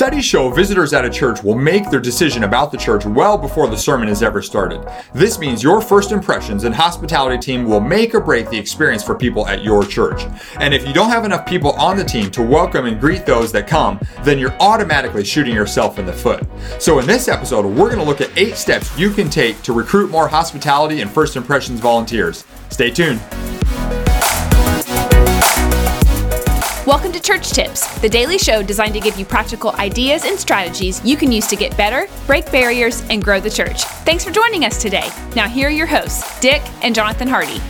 Studies show visitors at a church will make their decision about the church well before the sermon is ever started. This means your first impressions and hospitality team will make or break the experience for people at your church. And if you don't have enough people on the team to welcome and greet those that come, then you're automatically shooting yourself in the foot. So in this episode, we're going to look at eight steps you can take to recruit more hospitality and first impressions volunteers. Stay tuned. Welcome to Church Tips, the daily show designed to give you practical ideas and strategies you can use to get better, break barriers, and grow the church. Thanks for joining us today. Now, here are your hosts, Dick and Jonathan Hardy.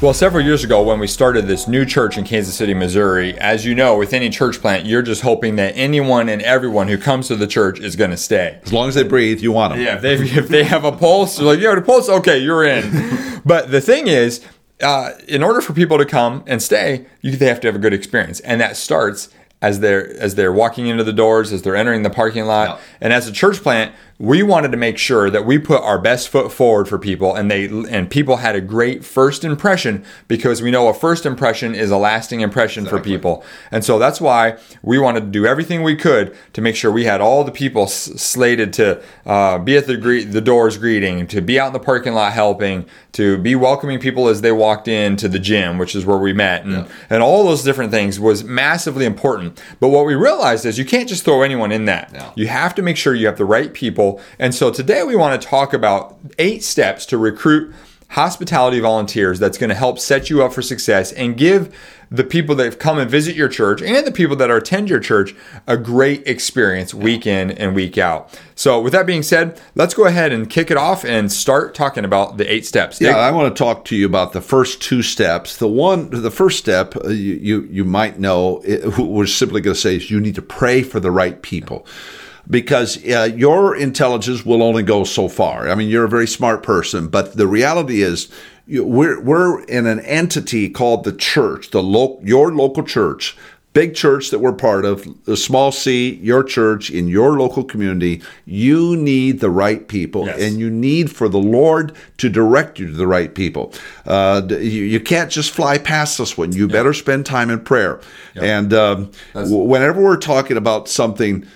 Well, several years ago, when we started this new church in Kansas City, Missouri, as you know, with any church plant, you're just hoping that anyone and everyone who comes to the church is going to stay. As long as they breathe, you want them. Yeah, if they, if they have a pulse, you're like, you have a pulse? Okay, you're in. but the thing is, uh, in order for people to come and stay, you, they have to have a good experience, and that starts as they're as they're walking into the doors, as they're entering the parking lot, yeah. and as a church plant, we wanted to make sure that we put our best foot forward for people and they and people had a great first impression because we know a first impression is a lasting impression exactly. for people and so that's why we wanted to do everything we could to make sure we had all the people s- slated to uh, be at the gre- the doors greeting to be out in the parking lot helping to be welcoming people as they walked into the gym which is where we met and, yeah. and all those different things was massively important but what we realized is you can't just throw anyone in that yeah. you have to make sure you have the right people and so today we want to talk about eight steps to recruit hospitality volunteers that's going to help set you up for success and give the people that come and visit your church and the people that attend your church a great experience week in and week out. So, with that being said, let's go ahead and kick it off and start talking about the eight steps. Yeah, I want to talk to you about the first two steps. The one, the first step, uh, you you, you might know, it, we're simply going to say is you need to pray for the right people. Yeah because uh, your intelligence will only go so far. I mean, you're a very smart person, but the reality is we're we're in an entity called the church, the lo- your local church. Big church that we're part of, the small c, your church in your local community, you need the right people yes. and you need for the Lord to direct you to the right people. Uh, you, you, can't just fly past this one. You better spend time in prayer. And um, whenever we're talking about something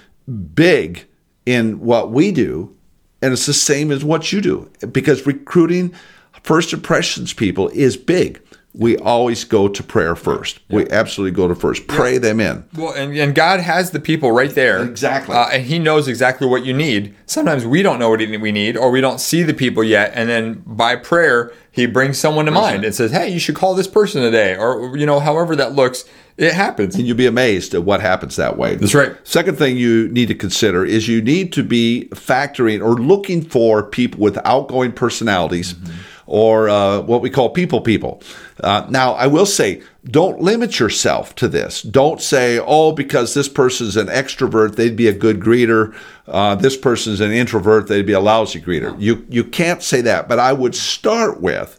big in what we do, and it's the same as what you do because recruiting first impressions people is big. We always go to prayer first. Yeah. We absolutely go to first. Pray yeah. them in. Well, and, and God has the people right there. Exactly. Uh, and He knows exactly what you need. Sometimes we don't know what we need or we don't see the people yet. And then by prayer, He brings someone to mind and says, hey, you should call this person today. Or, you know, however that looks it happens. And you'll be amazed at what happens that way. That's right. Second thing you need to consider is you need to be factoring or looking for people with outgoing personalities mm-hmm. Or uh, what we call people people. Uh, now, I will say, don't limit yourself to this. Don't say, oh, because this person's an extrovert, they'd be a good greeter. Uh, this person's an introvert, they'd be a lousy greeter. You, you can't say that, but I would start with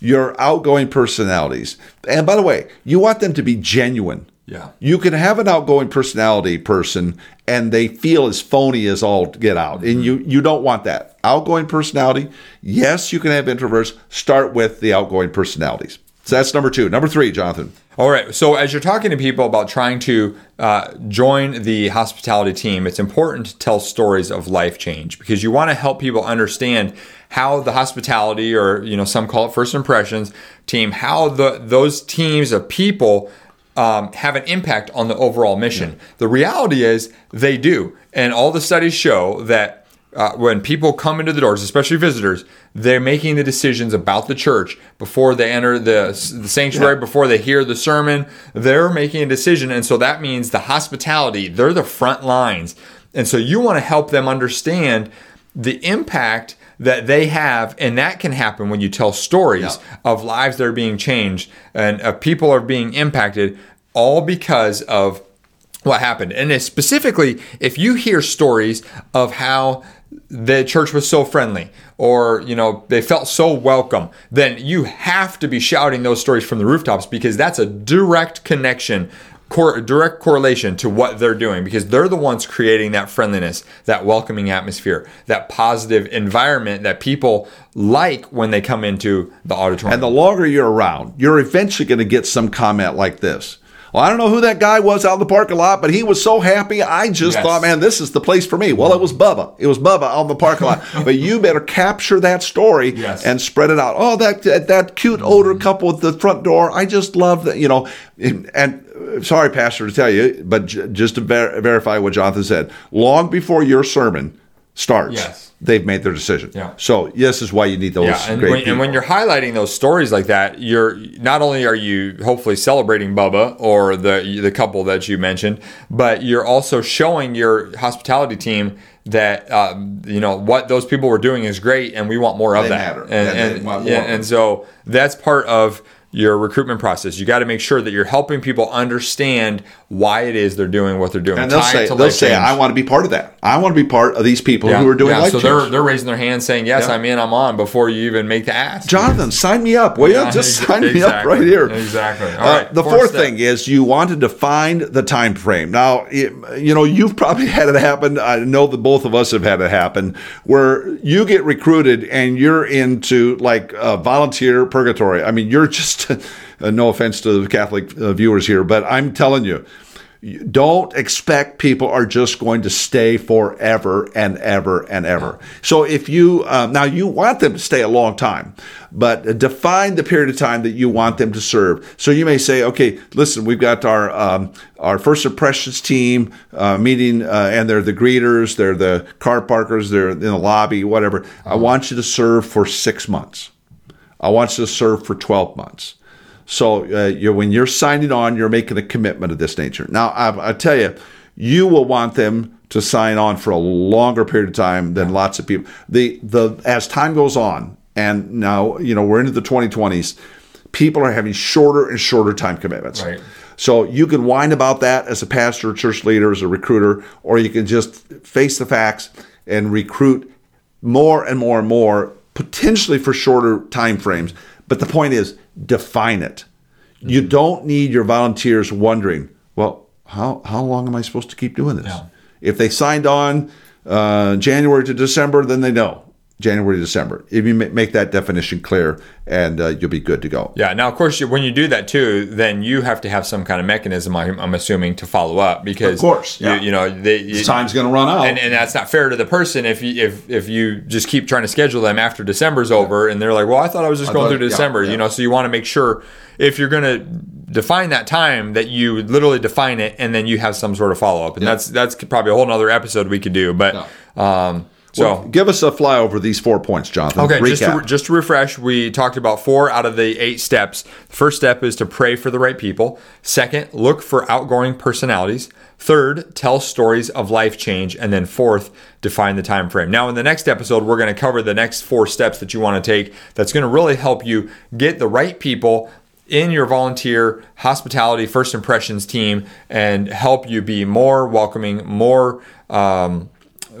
your outgoing personalities. And by the way, you want them to be genuine. Yeah. You can have an outgoing personality person and they feel as phony as all get out. Mm-hmm. And you you don't want that. Outgoing personality, yes, you can have introverts. Start with the outgoing personalities. So that's number two. Number three, Jonathan. All right. So as you're talking to people about trying to uh, join the hospitality team, it's important to tell stories of life change because you want to help people understand how the hospitality, or you know, some call it first impressions team, how the those teams of people um, have an impact on the overall mission. Yeah. The reality is they do, and all the studies show that uh, when people come into the doors, especially visitors, they're making the decisions about the church before they enter the, the sanctuary, yeah. before they hear the sermon. They're making a decision. And so that means the hospitality, they're the front lines. And so you want to help them understand the impact that they have. And that can happen when you tell stories yeah. of lives that are being changed and uh, people are being impacted, all because of what happened. And specifically, if you hear stories of how the church was so friendly or you know they felt so welcome then you have to be shouting those stories from the rooftops because that's a direct connection cor- direct correlation to what they're doing because they're the ones creating that friendliness that welcoming atmosphere that positive environment that people like when they come into the auditorium. And the longer you're around you're eventually going to get some comment like this Well, I don't know who that guy was out in the parking lot, but he was so happy. I just Yes. thought, man, this is the place for me. Well, it was Bubba. It was Bubba out in the parking lot. but you better capture that story Yes. and spread it out. Oh, that that, that cute older couple at the front door. I just love that. You know, and, sorry, Pastor, to tell you, but j- just to ver- verify what Jonathan said, long before your sermon starts, Yes. they've made their decision. Yeah. So this is why you need those Yeah, and great when, and when you're highlighting those stories like that, you're not only are you hopefully celebrating Bubba or the the couple that you mentioned, but you're also showing your hospitality team that um, you know what those people were doing is great, and we want more of They that. matter. And And and, want yeah, more. and so that's part of your recruitment process. You got to make sure that you're helping people understand why it is they're doing what they're doing. and they'll Tie say, they'll say, change. I want to be part of that. I want to be part of these people Yeah, who are doing yeah, life so change. they're they're raising their hand saying yes, Yeah. I'm in, I'm on before you even make the ask. Jonathan, sign me up, will you? Yeah, Just ex- sign me up right here. exactly. All Uh, the fourth thing is you want to define the time frame. Now, it- you know, you've probably had it happen. I know that both of us have had it happen where you get recruited and you're into like uh, volunteer purgatory. I mean, you're just, uh, no offense to the Catholic uh, viewers here, but I'm telling you don't expect people are just going to stay forever and ever and ever. So if you um, now you want them to stay a long time, but define the period of time that you want them to serve. So you may say, okay, listen, we've got our um, our first impressions team uh, meeting, uh, and they're the greeters, they're the car parkers, they're in the lobby, whatever. I want you to serve for six months. I want you to serve for 12 months. So uh, you're, when you're signing on, you're making a commitment of this nature. Now, I, I tell you, you will want them to sign on for a longer period of time than lots of people. The the as time goes on, and now you know we're into the 2020s, people are having shorter and shorter time commitments. Right. So you can whine about that as a pastor, church leader, as a recruiter, or you can just face the facts and recruit more and more and more, potentially for shorter time frames. But the point is, define it. You don't need your volunteers wondering, well, how, how long am I supposed to keep doing this? Yeah. If they signed on uh, January to December, then they know January to December. If you make that definition clear, and uh, you'll be good to go. Yeah. Now, of course, you- when you do that too, then you have to have some kind of mechanism. I'm, I'm assuming to follow up because, Of course, you, yeah. you know, they, you, Time's going to run out. and, and that's not fair to the person if you if if you just keep trying to schedule them after December's over and they're like, well, I thought I was just going thought- through yeah, December, yeah. you know. So you want to make sure if you're going to define that time that you literally define it and then you have some sort of follow up, and Yeah. that's that's probably a whole nother episode we could do. But um, so. Well, give us a flyover of these four points, Jonathan. Okay, just Recap. to, just to refresh, we talked about four out of the eight steps. The first step is to pray for the right people. Second, look for outgoing personalities. Third, tell stories of life change. And then fourth, define the time frame. Now, in the next episode, we're going to cover the next four steps that you want to take that's going to really help you get the right people in your volunteer hospitality first impressions team and help you be more welcoming, more um,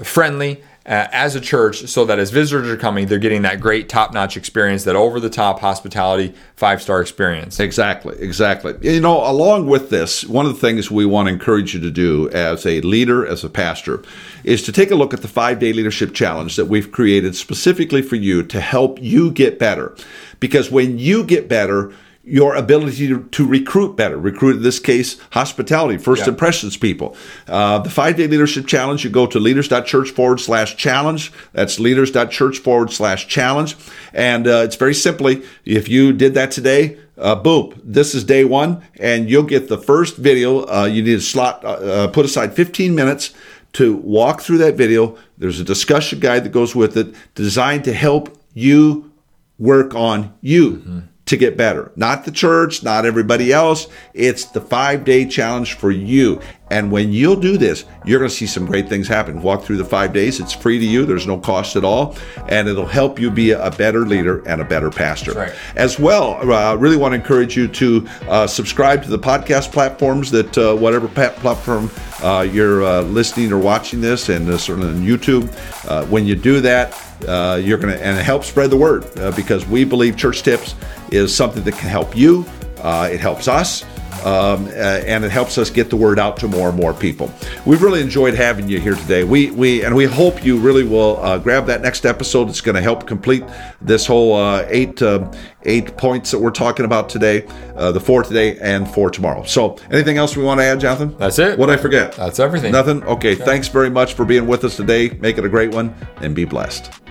friendly uh, as a church so that as visitors are coming, they're getting that great top notch experience, that over the top hospitality five star experience. Exactly, exactly. You know, along with this, one of the things we want to encourage you to do as a leader, as a pastor, is to take a look at the five day leadership challenge that we've created specifically for you to help you get better. Because when you get better, your ability to, to recruit better, recruit in this case, hospitality, first Yeah. impressions people. Uh, the five day leadership challenge, you go to leaders.church forward slash challenge. That's leaders.church forward slash challenge. And uh, it's very simply, if you did that today, uh, boom, this is day one, and you'll get the first video. Uh, you need to slot, uh, uh, put aside 15 minutes to walk through that video. There's a discussion guide that goes with it designed to help you work on you to get better. Not the church, not everybody else. It's the five day challenge for you. And when you'll do this, you're going to see some great things happen. Walk through the five days. It's free to you. There's no cost at all. And it'll help you be a better leader and a better pastor. Right. As well, I uh, really want to encourage you to uh, subscribe to the podcast platforms that uh, whatever platform uh, you're uh, listening or watching this, and uh, certainly on YouTube. Uh, when you do that, uh, you're going to and it helps spread the word uh, because we believe Church Tips is something that can help you. Uh, it helps us. um, uh, and it helps us get the word out to more and more people. We've really enjoyed having you here today. We we and we hope you really will uh, grab that next episode. It's going to help complete this whole uh, eight uh, eight points that we're talking about today, uh, the four today and four tomorrow. So, anything else we want to add, Jonathan? That's it. What I forget? That's everything. Nothing. Okay. Thanks very much for being with us today. Make it a great one, and be blessed.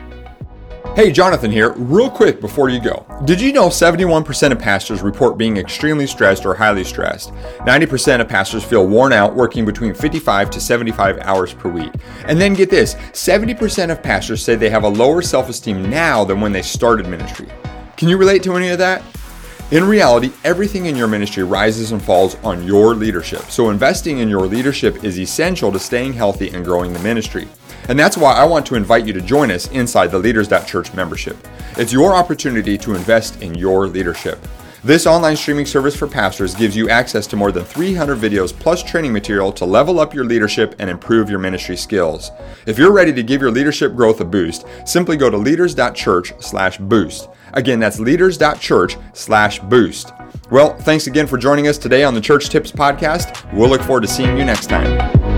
Hey, Jonathan here. Real quick before you go. Did you know 71% of pastors report being extremely stressed or highly stressed? 90% of pastors feel worn out working between 55 to 75 hours per week. And then get this 70% of pastors say they have a lower self esteem now than when they started ministry. Can you relate to any of that? In reality, everything in your ministry rises and falls on your leadership. So, investing in your leadership is essential to staying healthy and growing the ministry. And that's why I want to invite you to join us inside the Leaders.Church membership. It's your opportunity to invest in your leadership. This online streaming service for pastors gives you access to more than 300 videos plus training material to level up your leadership and improve your ministry skills. If you're ready to give your leadership growth a boost, simply go to leaders.church/boost. Again, that's leaders.church slash boost. Well, thanks again for joining us today on the Church Tips podcast. We'll look forward to seeing you next time.